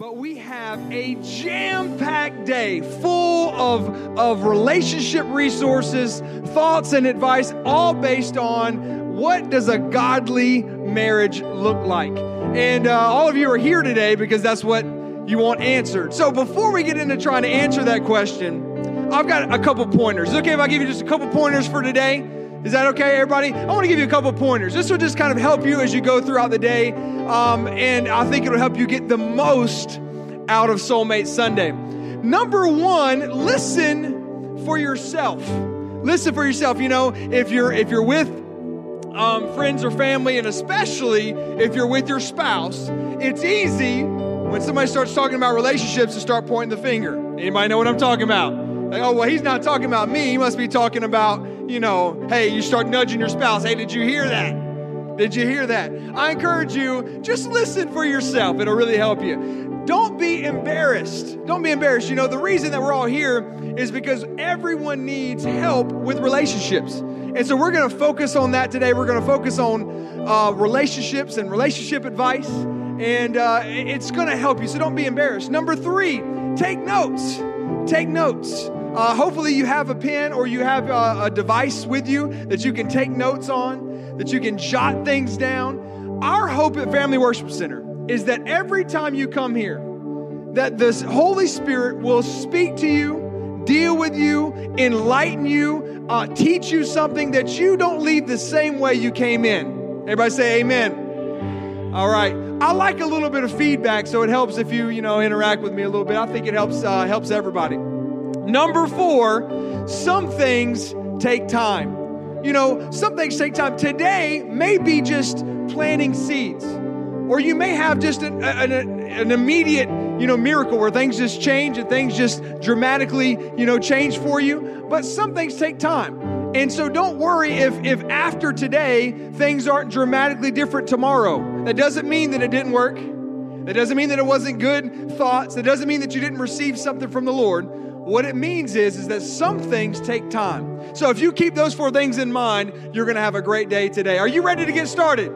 but we have a jam packed day full of, of relationship resources, thoughts, and advice, all based on what does a godly marriage look like. And uh, all of you are here today because that's what you want answered. So before we get into trying to answer that question, I've got a couple pointers. Okay if I give you just a couple pointers for today? Is that okay, everybody? I want to give you a couple pointers. This will just kind of help you as you go throughout the day. Um, and I think it'll help you get the most out of Soulmate Sunday. Number one, listen for yourself. Listen for yourself. You know, if you're if you're with um, friends or family, and especially if you're with your spouse, it's easy when somebody starts talking about relationships to start pointing the finger. Anybody know what I'm talking about? Like, oh, well, he's not talking about me. He must be talking about you know, hey, you start nudging your spouse. Hey, did you hear that? Did you hear that? I encourage you, just listen for yourself. It'll really help you. Don't be embarrassed. Don't be embarrassed. You know, the reason that we're all here is because everyone needs help with relationships. And so we're going to focus on that today. We're going to focus on uh, relationships and relationship advice. And uh, it's going to help you. So don't be embarrassed. Number three, take notes. Take notes. Uh, hopefully, you have a pen or you have a, a device with you that you can take notes on, that you can jot things down. Our hope at Family Worship Center is that every time you come here, that the Holy Spirit will speak to you, deal with you, enlighten you, uh, teach you something that you don't leave the same way you came in. Everybody say amen. All right. I like a little bit of feedback, so it helps if you, you know, interact with me a little bit. I think it helps uh, helps everybody. Number four, some things take time. You know, some things take time. Today may be just planting seeds, or you may have just an, an, an immediate, you know, miracle where things just change and things just dramatically, you know, change for you. But some things take time. And so don't worry if, if after today things aren't dramatically different tomorrow. That doesn't mean that it didn't work. That doesn't mean that it wasn't good thoughts. That doesn't mean that you didn't receive something from the Lord. What it means is, is that some things take time. So if you keep those four things in mind, you're going to have a great day today. Are you ready to get started?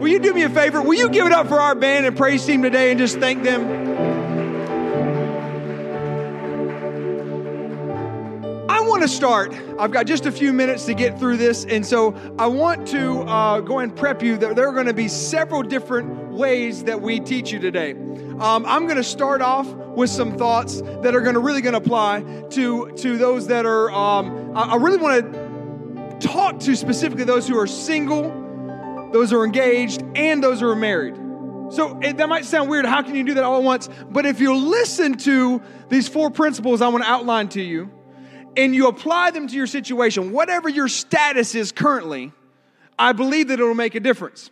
Will you do me a favor? Will you give it up for our band and praise team today and just thank them? I want to start. I've got just a few minutes to get through this, and so I want to uh, go and prep you that there are going to be several different ways that we teach you today. Um, I'm going to start off with some thoughts that are going to really going to apply to to those that are. Um, I, I really want to talk to specifically those who are single, those who are engaged, and those who are married. So it, that might sound weird. How can you do that all at once? But if you listen to these four principles I want to outline to you, and you apply them to your situation, whatever your status is currently, I believe that it'll make a difference.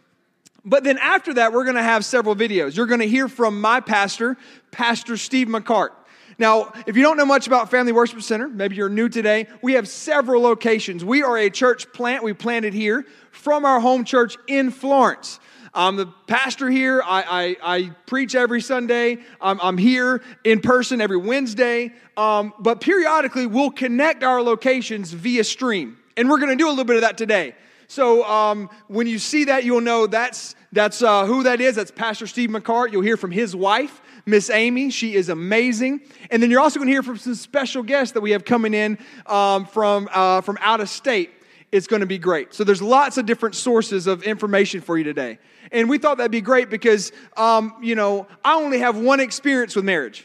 But then after that, we're going to have several videos. You're going to hear from my pastor, Pastor Steve McCart. Now, if you don't know much about Family Worship Center, maybe you're new today, we have several locations. We are a church plant we planted here from our home church in Florence. I'm the pastor here. I, I, I preach every Sunday. I'm, I'm, here in person every Wednesday. Um, but periodically, we'll connect our locations via stream. And we're going to do a little bit of that today. So um, when you see that, you'll know that's, that's uh, who that is. That's Pastor Steve McCart. You'll hear from his wife, Miss Amy. She is amazing. And then you're also going to hear from some special guests that we have coming in um, from, uh, from out of state. It's going to be great. So there's lots of different sources of information for you today. And we thought that'd be great because, um, you know, I only have one experience with marriage.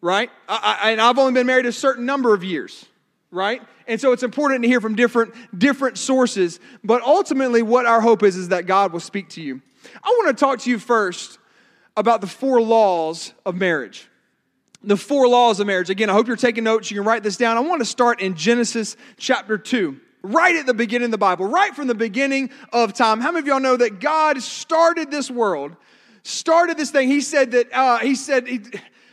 Right? I, I, and I've only been married a certain number of years right? And so it's important to hear from different different sources, but ultimately what our hope is is that God will speak to you. I want to talk to you first about the four laws of marriage. The four laws of marriage. Again, I hope you're taking notes. You can write this down. I want to start in Genesis chapter 2 right at the beginning of the Bible, right from the beginning of time. How many of y'all know that God started this world, started this thing? He said that, uh, He said, he,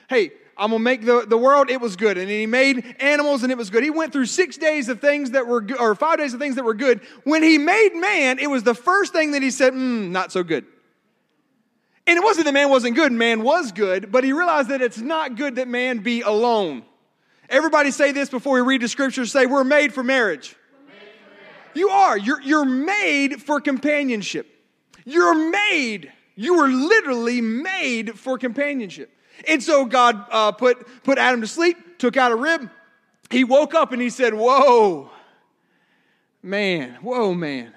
hey, I'm gonna make the, the world, it was good. And he made animals and it was good. He went through six days of things that were good, or five days of things that were good. When he made man, it was the first thing that he said, mm, not so good. And it wasn't that man wasn't good, man was good, but he realized that it's not good that man be alone. Everybody say this before we read the scriptures say, We're made for marriage. Made for marriage. You are. You're, you're made for companionship. You're made. You were literally made for companionship. And so God uh, put, put Adam to sleep, took out a rib. He woke up and he said, Whoa, man, whoa, man.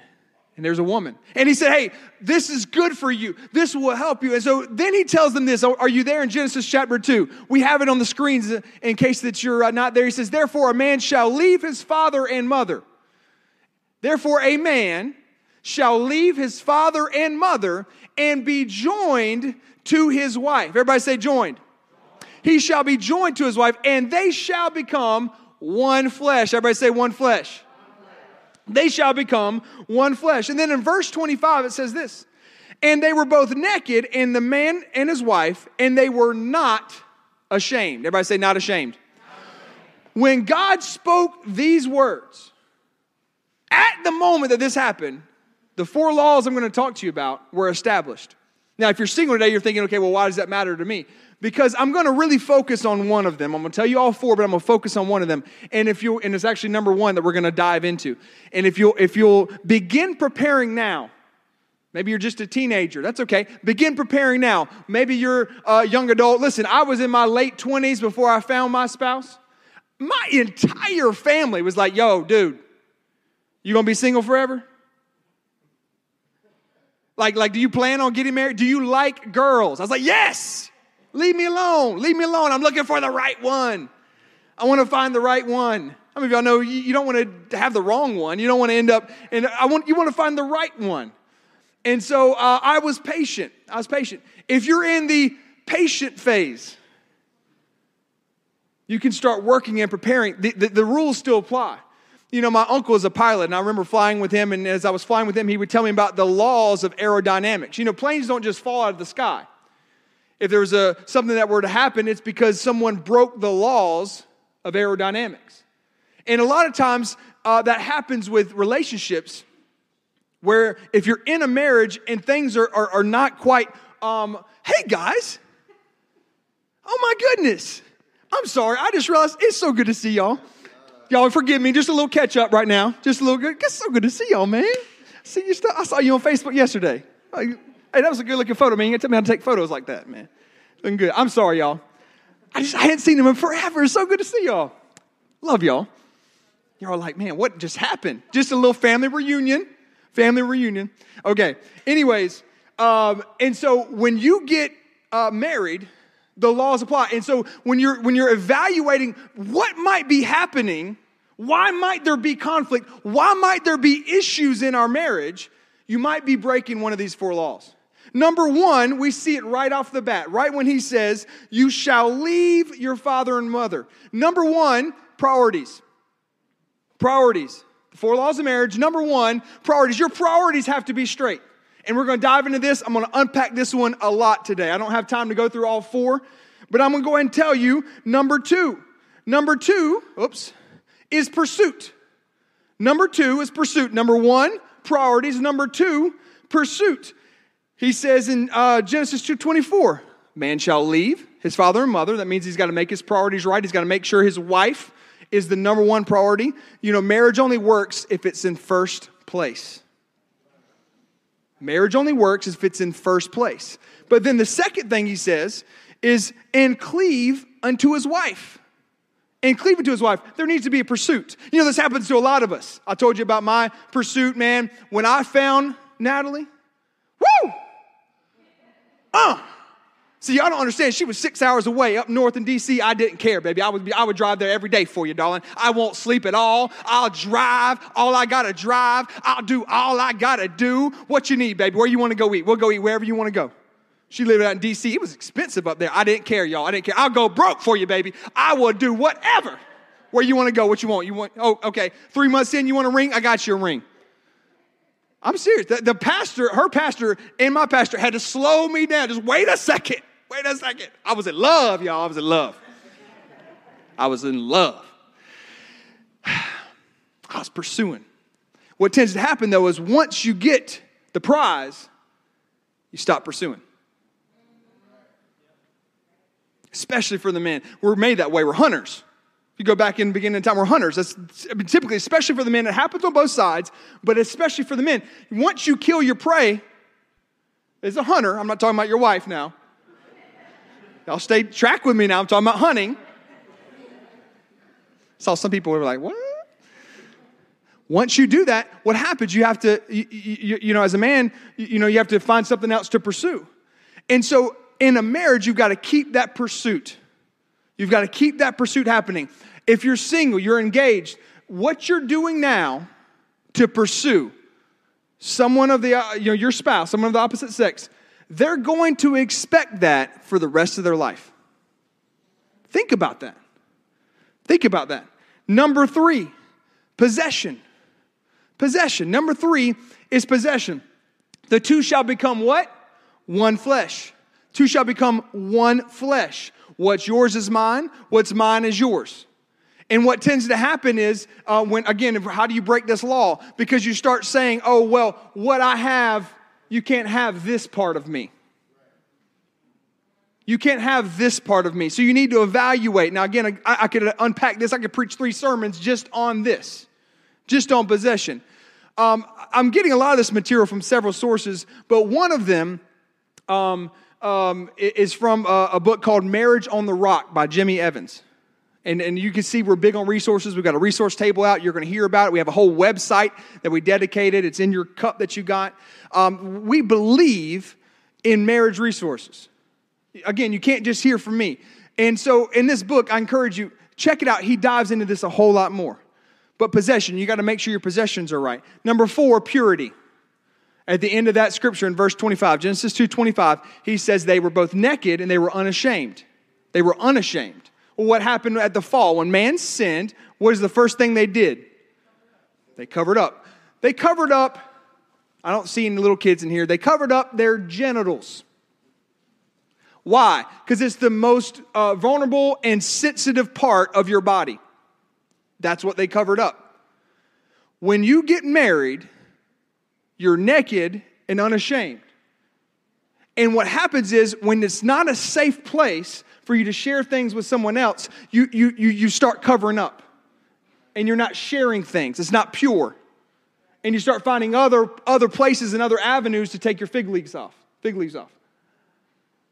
And there's a woman. And he said, Hey, this is good for you. This will help you. And so then he tells them this. Are you there in Genesis chapter 2? We have it on the screens in case that you're uh, not there. He says, Therefore, a man shall leave his father and mother. Therefore, a man shall leave his father and mother and be joined to his wife. Everybody say, joined. He shall be joined to his wife, and they shall become one flesh. Everybody say, one flesh they shall become one flesh. And then in verse 25, it says this And they were both naked, and the man and his wife, and they were not ashamed. Everybody say, not ashamed. When God spoke these words, at the moment that this happened, the four laws I'm going to talk to you about were established. Now, if you're single today, you're thinking, okay, well, why does that matter to me? because I'm going to really focus on one of them. I'm going to tell you all four, but I'm going to focus on one of them. And if you and it's actually number 1 that we're going to dive into. And if you'll if you'll begin preparing now, Maybe you're just a teenager. That's okay. Begin preparing now. Maybe you're a young adult. Listen, I was in my late 20s before I found my spouse. My entire family was like, yo, dude, you gonna be single forever? Like, like, do you plan on getting married? Do you like girls? I was like, yes. Leave me alone. Leave me alone. I'm looking for the right one. I want to find the right one. How many of y'all know you don't want to have the wrong one? You don't want to end up, and I want you want to find the right one. And so uh, I was patient. I was patient. If you're in the patient phase, you can start working and preparing. The, the, the, rules still apply. You know, my uncle is a pilot, and I remember flying with him, and as I was flying with him, he would tell me about the laws of aerodynamics. You know, planes don't just fall out of the sky if there was a, something that were to happen, it's because someone broke the laws of aerodynamics. And a lot of times uh, that happens with relationships where if you're in a marriage and things are, are, are not quite, um, hey guys, oh my goodness, I'm sorry, I just realized it's so good to see y'all. Y'all forgive me, just a little catch up right now. Just a little good. It's so good to see y'all, man. See you stuff. I saw you on Facebook yesterday. Hey, that was a good looking photo, man. You tell me how to take photos like that, man. Looking good. I'm sorry, y'all. I just I hadn't seen him in forever. It's so good to see y'all. Love y'all. Y'all like, man, what just happened? Just a little family reunion. Family reunion. Okay. Anyways, um, and so when you get uh, married, the laws apply. And so when you're when you're evaluating what might be happening, why might there be conflict? Why might there be issues in our marriage? You might be breaking one of these four laws. Number one, we see it right off the bat, right when he says, You shall leave your father and mother. Number one, priorities. Priorities. The four laws of marriage. Number one, priorities. Your priorities have to be straight. And we're going to dive into this. I'm going to unpack this one a lot today. I don't have time to go through all four, but I'm going to go ahead and tell you number two. Number two, oops, is pursuit. Number two is pursuit. Number one, priorities. Number two, pursuit. He says in uh, Genesis 2.24, man shall leave his father and mother. That means he's got to make his priorities right. He's got to make sure his wife is the number one priority. You know, marriage only works if it's in first place. Marriage only works if it's in first place. But then the second thing he says is, and cleave unto his wife. And cleave unto his wife. There needs to be a pursuit. You know, this happens to a lot of us. I told you about my pursuit, man. When I found Natalie, woo! Uh. See, y'all don't understand. She was six hours away up north in D.C. I didn't care, baby. I would, be, I would drive there every day for you, darling. I won't sleep at all. I'll drive all I got to drive. I'll do all I got to do. What you need, baby? Where you want to go eat? We'll go eat wherever you want to go. She lived out in D.C. It was expensive up there. I didn't care, y'all. I didn't care. I'll go broke for you, baby. I will do whatever. Where you want to go? What you want? You want? Oh, okay. Three months in, you want a ring? I got you a ring. I'm serious. The, the, pastor, her pastor, and my pastor had to slow me down. Just wait a second. Wait a second. I was in love, y'all. I was in love. I was in love. I was pursuing. What tends to happen though is once you get the prize, you stop pursuing. Especially for the men. We're made that way. We're hunters If you go back in the beginning of time, we're hunters. That's typically, especially for the men, it happens on both sides, but especially for the men. Once you kill your prey, as a hunter. I'm not talking about your wife now. Y'all stay track with me now. I'm talking about hunting. Saw some people were like, what? Once you do that, what happens? You have to, you, you, you, know, as a man, you know, you have to find something else to pursue. And so in a marriage, you've got to keep that pursuit. You've got to keep that pursuit happening. If you're single, you're engaged, what you're doing now to pursue someone of the, uh, you know, your spouse, someone of the opposite sex, they're going to expect that for the rest of their life. Think about that. Think about that. Number three, possession. Possession. Number three is possession. The two shall become what? One flesh. Two shall become one flesh. What's yours is mine, what's mine is yours. And what tends to happen is, uh, when again, how do you break this law? Because you start saying, oh, well, what I have, you can't have this part of me. You can't have this part of me. So you need to evaluate. Now, again, I, I could unpack this. I could preach three sermons just on this, just on possession. Um, I'm getting a lot of this material from several sources, but one of them um, um, is from a, a book called Marriage on the Rock by Jimmy Evans. And, and you can see we're big on resources. We've got a resource table out. You're going to hear about it. We have a whole website that we dedicated. It's in your cup that you got. Um, we believe in marriage resources. Again, you can't just hear from me. And so in this book, I encourage you, check it out. He dives into this a whole lot more. But possession, you got to make sure your possessions are right. Number four, purity. At the end of that scripture in verse 25, Genesis 2 25, he says they were both naked and they were unashamed. They were unashamed. What happened at the fall? When man sinned, what is the first thing they did? They covered up. They covered up, I don't see any little kids in here, they covered up their genitals. Why? Because it's the most uh, vulnerable and sensitive part of your body. That's what they covered up. When you get married, you're naked and unashamed. And what happens is when it's not a safe place for you to share things with someone else, you, you, you, you start covering up. And you're not sharing things. It's not pure. And you start finding other, other places and other avenues to take your fig leaves off. Fig leaves off.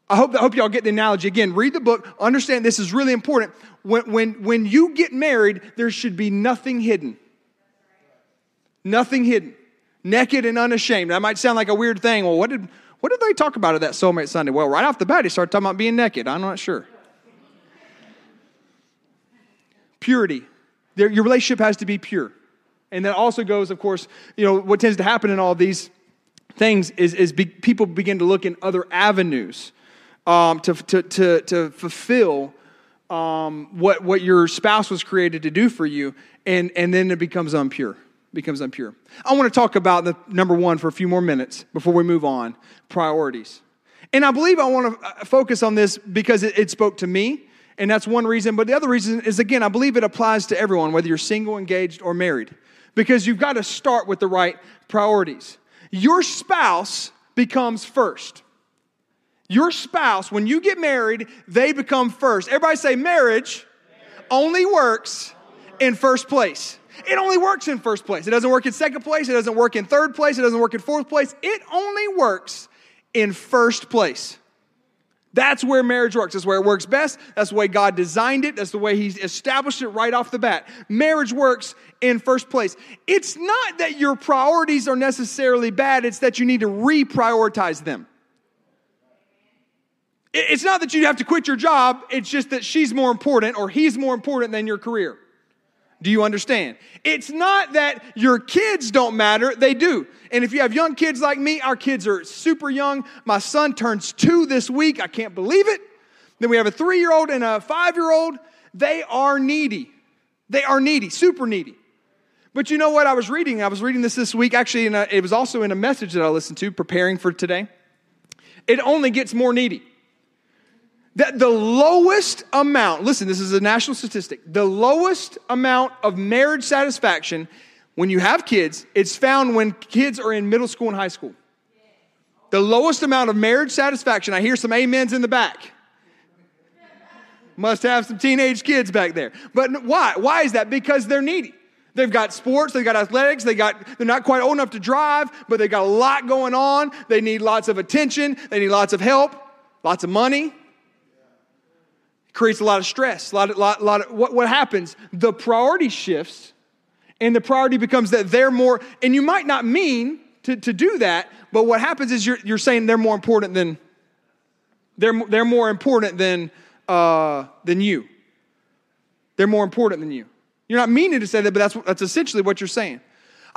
I hope, I hope y'all get the analogy. Again, read the book. Understand this is really important. When, when, when you get married, there should be nothing hidden. Nothing hidden. Naked and unashamed. That might sound like a weird thing. Well, what did, what did they talk about at that Soulmate Sunday? Well, right off the bat, he started talking about being naked. I'm not sure. Purity. Your relationship has to be pure. And that also goes, of course, you know, what tends to happen in all these things is, is be, people begin to look in other avenues um, to, to, to, to fulfill um, what, what your spouse was created to do for you, and, and then it becomes impure becomes impure. I want to talk about the number one for a few more minutes before we move on priorities. And I believe I want to uh, focus on this because it, it spoke to me, and that's one reason. But the other reason is, again, I believe it applies to everyone, whether you're single, engaged, or married, because you've got to start with the right priorities. Your spouse becomes first. Your spouse, when you get married, they become first. Everybody say, marriage, marriage. only works in first place. It only works in first place. It doesn't work in second place. It doesn't work in third place. It doesn't work in fourth place. It only works in first place. That's where marriage works. That's where it works best. That's the way God designed it. That's the way He established it right off the bat. Marriage works in first place. It's not that your priorities are necessarily bad, it's that you need to reprioritize them. It's not that you have to quit your job, it's just that she's more important or he's more important than your career. Do you understand? It's not that your kids don't matter, they do. And if you have young kids like me, our kids are super young. My son turns two this week. I can't believe it. Then we have a three year old and a five year old. They are needy. They are needy, super needy. But you know what? I was reading, I was reading this this week. Actually, a, it was also in a message that I listened to preparing for today. It only gets more needy that the lowest amount, listen, this is a national statistic, the lowest amount of marriage satisfaction when you have kids, it's found when kids are in middle school and high school. The lowest amount of marriage satisfaction, I hear some amens in the back. Must have some teenage kids back there. But why? Why is that? Because they're needy. They've got sports, they've got athletics, they got they're not quite old enough to drive, but they've got a lot going on. They need lots of attention, they need lots of help, lots of money. Creates a lot of stress. A lot, lot, lot of, what, what happens? The priority shifts, and the priority becomes that they're more, and you might not mean to, to do that, but what happens is you're, you're saying they're more important than they're, they're more important than uh, than you. They're more important than you. You're not meaning to say that, but that's, that's essentially what you're saying.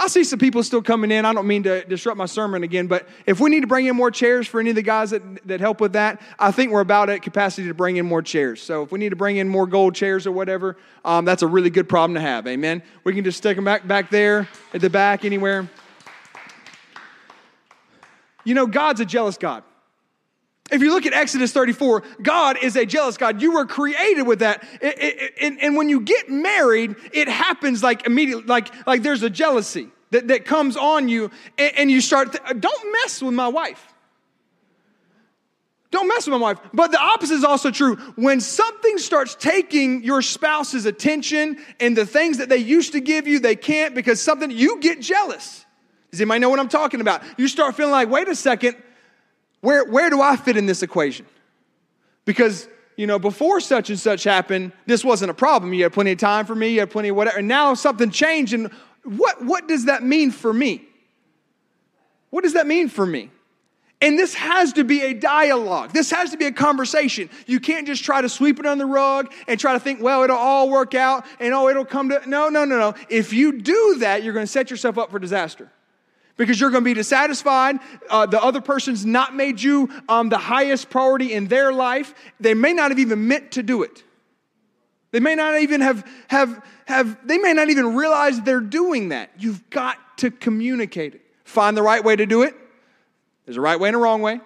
I see some people still coming in. I don't mean to disrupt my sermon again, but if we need to bring in more chairs for any of the guys that, that help with that, I think we're about at capacity to bring in more chairs. So if we need to bring in more gold chairs or whatever, um, that's a really good problem to have. Amen. We can just stick them back, back there at the back, anywhere. You know, God's a jealous God. If you look at Exodus 34, God is a jealous God. You were created with that. It, it, it, and when you get married, it happens like immediately, like, like there's a jealousy that, that comes on you, and, and you start, th- don't mess with my wife. Don't mess with my wife. But the opposite is also true. When something starts taking your spouse's attention and the things that they used to give you, they can't because something, you get jealous. Does anybody know what I'm talking about? You start feeling like, wait a second, where, where do I fit in this equation? Because, you know, before such and such happened, this wasn't a problem. You had plenty of time for me, you had plenty of whatever. And now something changed. And what, what does that mean for me? What does that mean for me? And this has to be a dialogue. This has to be a conversation. You can't just try to sweep it on the rug and try to think, well, it'll all work out and oh, it'll come to. No, no, no, no. If you do that, you're going to set yourself up for disaster because you're going to be dissatisfied. Uh, the other person's not made you um, the highest priority in their life. They may not have even meant to do it. They may not even have, have, have they may not even realize they're doing that. You've got to communicate it. Find the right way to do it. There's a right way and a wrong way.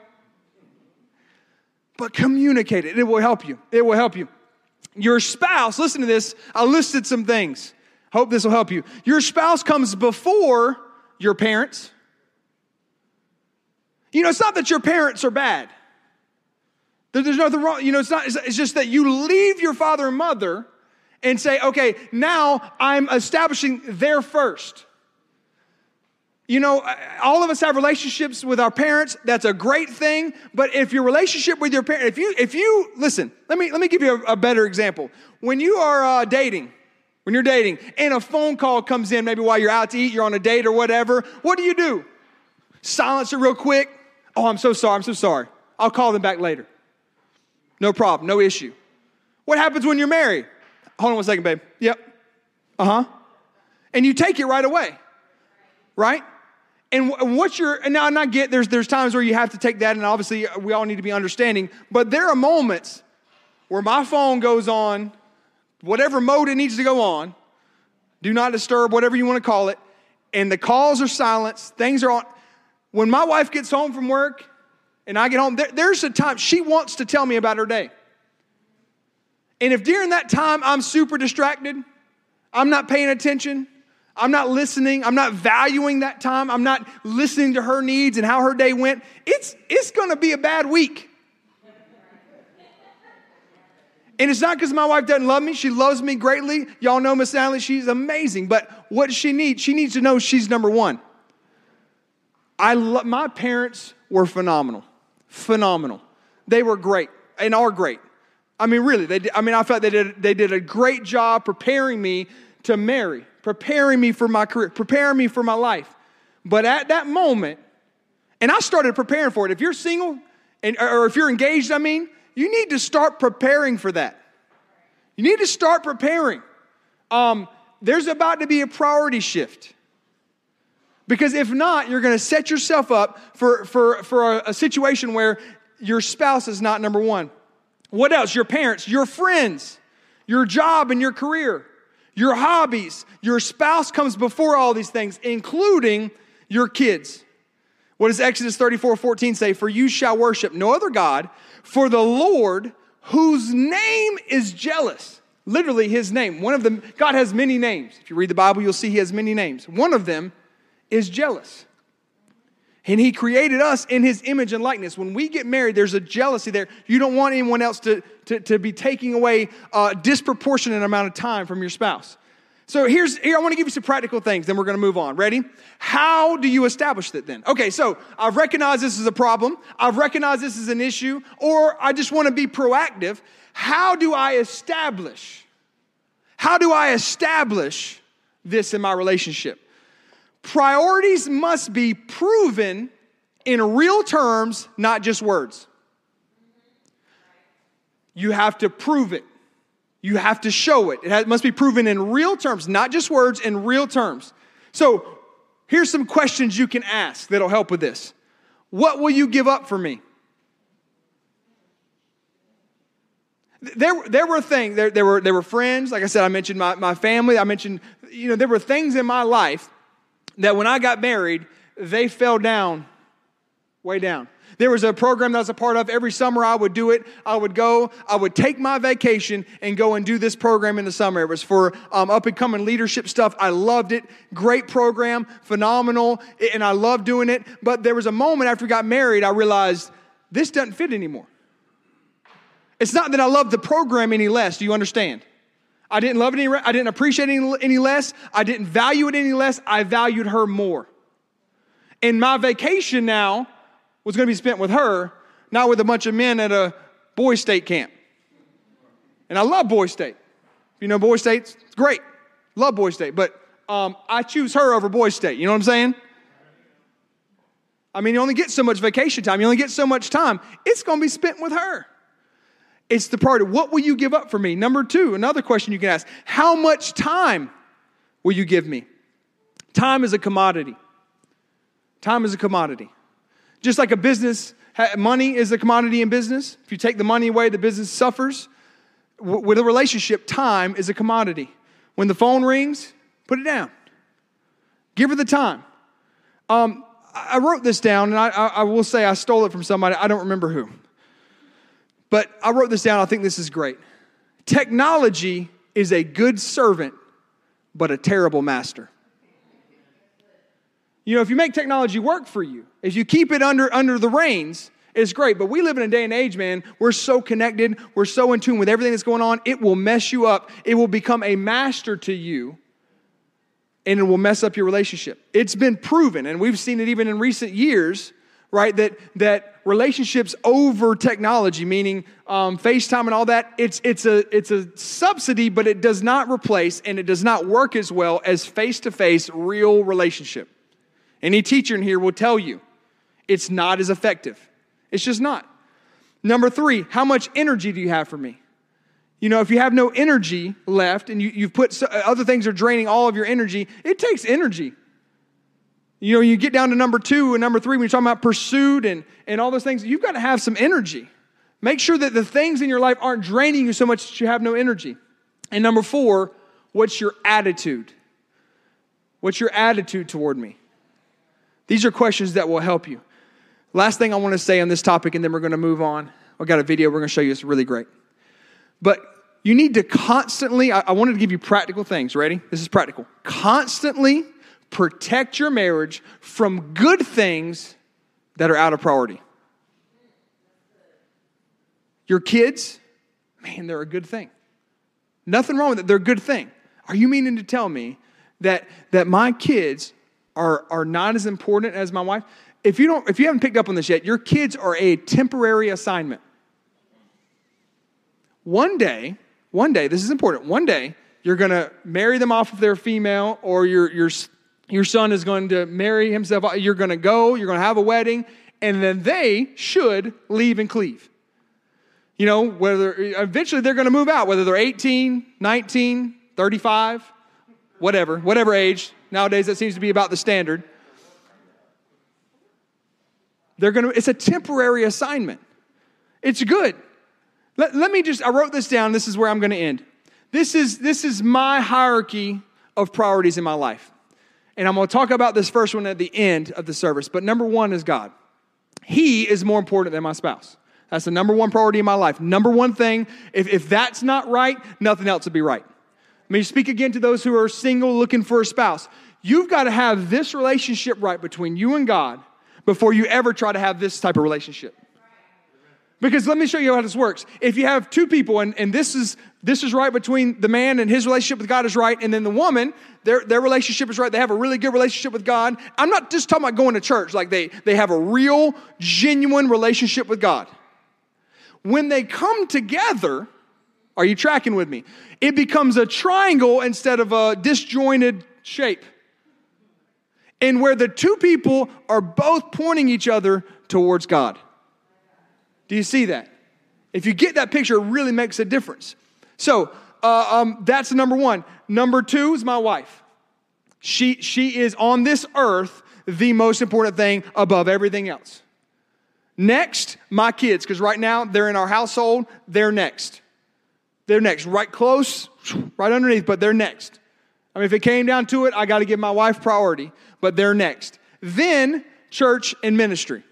But communicate it. It will help you. It will help you. Your spouse, listen to this. I listed some things. Hope this will help you. Your spouse comes before your parents. You know, it's not that your parents are bad. There's nothing wrong. You know, it's not, it's just that you leave your father and mother and say, okay, now I'm establishing there first. You know, all of us have relationships with our parents. That's a great thing. But if your relationship with your parent, if you, if you, listen, let me, let me give you a, a better example. When you are uh, dating, when you're dating and a phone call comes in, maybe while you're out to eat, you're on a date or whatever, what do you do? Silence it real quick. Oh, I'm so sorry. I'm so sorry. I'll call them back later. No problem. No issue. What happens when you're married? Hold on one second, babe. Yep. Uh huh. And you take it right away, right? And what's your, and now, and I get there's, there's times where you have to take that, and obviously we all need to be understanding, but there are moments where my phone goes on whatever mode it needs to go on, do not disturb, whatever you want to call it, and the calls are silenced, things are on. When my wife gets home from work and I get home, there, there's a time she wants to tell me about her day. And if during that time I'm super distracted, I'm not paying attention, I'm not listening, I'm not valuing that time, I'm not listening to her needs and how her day went, it's, it's gonna be a bad week. And it's not because my wife doesn't love me. She loves me greatly. Y'all know Miss Natalie, she's amazing. But what does she need? She needs to know she's number one. I lo- my parents were phenomenal. Phenomenal. They were great and are great. I mean, really, they did, I mean, I felt they did, they did a great job preparing me to marry, preparing me for my career, preparing me for my life. But at that moment, and I started preparing for it. If you're single, and, or if you're engaged, I mean, you need to start preparing for that. You need to start preparing. Um, there's about to be a priority shift. Because if not, you're going to set yourself up for, for, for a, a situation where your spouse is not number one. What else? Your parents, your friends, your job and your career, your hobbies. Your spouse comes before all these things, including your kids. What does Exodus 34 14 say? For you shall worship no other God, for the Lord, whose name is jealous. Literally, his name. One of them, God has many names. If you read the Bible, you'll see he has many names. One of them is jealous. And he created us in his image and likeness. When we get married, there's a jealousy there. You don't want anyone else to, to, to be taking away a disproportionate amount of time from your spouse. So here's here I want to give you some practical things, then we're going to move on. Ready? How do you establish that then? Okay, so I've recognized this is a problem. I've recognized this is an issue, or I just want to be proactive. How do I establish? How do I establish this in my relationship? Priorities must be proven in real terms, not just words. You have to prove it. You have to show it. It must be proven in real terms, not just words, in real terms. So here's some questions you can ask that'll help with this. What will you give up for me? There, there were things, there, there, were, there were friends, like I said, I mentioned my, my family, I mentioned, you know, there were things in my life that when I got married, they fell down, way down. There was a program that I was a part of. Every summer I would do it. I would go, I would take my vacation and go and do this program in the summer. It was for um, up and coming leadership stuff. I loved it. Great program, phenomenal, and I loved doing it. But there was a moment after we got married, I realized this doesn't fit anymore. It's not that I love the program any less. Do you understand? I didn't love it any, I didn't appreciate it any, any less. I didn't value it any less. I valued her more. And my vacation now was going to be spent with her, not with a bunch of men at a boys' state camp. And I love boys' state. You know state, it's great. Love boys' state. But um, I choose her over boys' state. You know what I'm saying? I mean, you only get so much vacation time. You only get so much time. It's going to be spent with her. It's the part of what will you give up for me? Number two, another question you can ask How much time will you give me? Time is a commodity. Time is a commodity. Just like a business, money is a commodity in business. If you take the money away, the business suffers. With a relationship, time is a commodity. When the phone rings, put it down. Give her the time. Um, I wrote this down, and I, I, will say I stole it from somebody. I don't remember who. But I wrote this down. I think this is great. Technology is a good servant, but a terrible master. You know, if you make technology work for you, if you keep it under, under the reins, it's great. But we live in a day and age, man, we're so connected, we're so in tune with everything that's going on, it will mess you up. It will become a master to you, and it will mess up your relationship. It's been proven, and we've seen it even in recent years right? That that relationships over technology, meaning um, FaceTime and all that, it's it's a it's a subsidy, but it does not replace and it does not work as well as face to face real relationship. Any teacher in here will tell you it's not as effective. It's just not. Number three, how much energy do you have for me? You know, if you have no energy left and you, you've put so, uh, other things are draining all of your energy, it takes energy you know, you get down to number two and number three when you're talking about pursuit and, and all those things, you've got to have some energy. Make sure that the things in your life aren't draining you so much that you have no energy. And number four, what's your attitude? What's your attitude toward me? These are questions that will help you. Last thing I want to say on this topic, and then we're going to move on. I've got a video we're going to show you. It's really great. But you need to constantly, I, I wanted to give you practical things. Ready? This is practical. Constantly protect your marriage from good things that are out of priority. Your kids, man, they're a good thing. Nothing wrong with it. They're a good thing. Are you meaning to tell me that, that my kids are, are not as important as my wife? If you, don't, if you haven't picked up on this yet, your kids are a temporary assignment. One day, one day, this is important, one day, you're going to marry them off if they're female, or you're, you're your son is going to marry himself. You're going to go, you're going to have a wedding, and then they should leave and cleave. You know, whether eventually they're going to move out, whether they're 18, 19, 35, whatever, whatever age. Nowadays, that seems to be about the standard. They're going to, it's a temporary assignment. It's good. Let, let me just, I wrote this down. This is where I'm going to end. This is, this is my hierarchy of priorities in my life. And I'm going to talk about this first one at the end of the service. But number one is God. He is more important than my spouse. That's the number one priority in my life. Number one thing, if, if that's not right, nothing else will be right. Let me speak again to those who are single looking for a spouse. You've got to have this relationship right between you and God before you ever try to have this type of relationship. Because let me show you how this works. If you have two people, and, and this is this is right between the man and his relationship with God is right, and then the woman, their, their relationship is right. They have a really good relationship with God. I'm not just talking about going to church, like they, they have a real, genuine relationship with God. When they come together, are you tracking with me? It becomes a triangle instead of a disjointed shape. And where the two people are both pointing each other towards God. Do you see that? If you get that picture, it really makes a difference. So uh, um, that's number one. Number two is my wife. She, she is on this earth the most important thing above everything else. Next, my kids, because right now they're in our household, they're next. They're next, right close, right underneath, but they're next. I mean, if it came down to it, I got to give my wife priority, but they're next. Then, church and ministry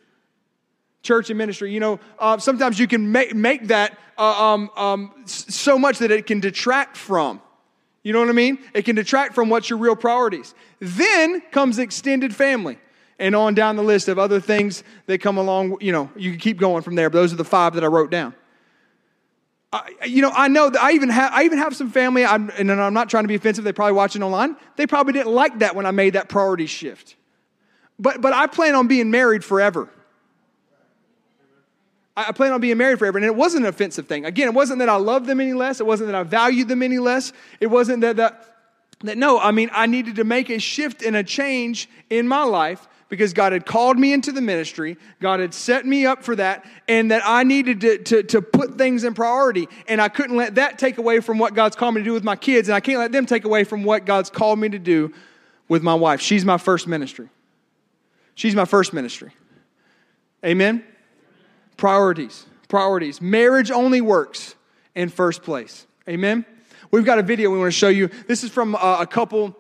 church and ministry. You know, uh, sometimes you can make, make that uh, um, um, so much that it can detract from. You know what I mean? It can detract from what's your real priorities. Then comes extended family and on down the list of other things that come along. You know, you can keep going from there, but those are the five that I wrote down. You know, I know that I even have I even have some family, I'm, and I'm not trying to be offensive. they're probably watching online. They probably didn't like that when I made that priority shift. But but I plan on being married forever. I plan on being married forever. And it wasn't an offensive thing. Again, it wasn't that I loved them any less. It wasn't that I valued them any less. It wasn't that, that, that no, I mean, I needed to make a shift and a change in my life because God had called me into the ministry. God had set me up for that, and that I needed to, to, to put things in priority. And I couldn't let that take away from what God's called me to do with my kids, and I can't let them take away from what God's called me to do with my wife. She's my first ministry. She's my first ministry. Amen? Priorities. Priorities. Marriage only works in first place. Amen? We've got a video we want to show you. This is from uh, a couple,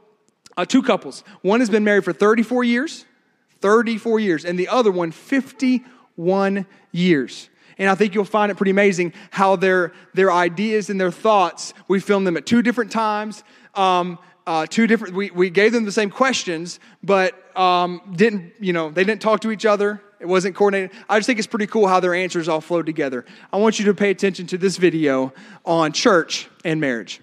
uh, two couples. One has been married for 34 years, 34 years, and the other one, 51 years. And I think you'll find it pretty amazing how their, their ideas and their thoughts, we filmed them at two different times. Um, uh, two different, we, we gave them the same questions, but um, didn't, you know, they didn't talk to each other. It wasn't coordinated. I just think it's pretty cool how their answers all flowed together. I want you to pay attention to this video on church and marriage.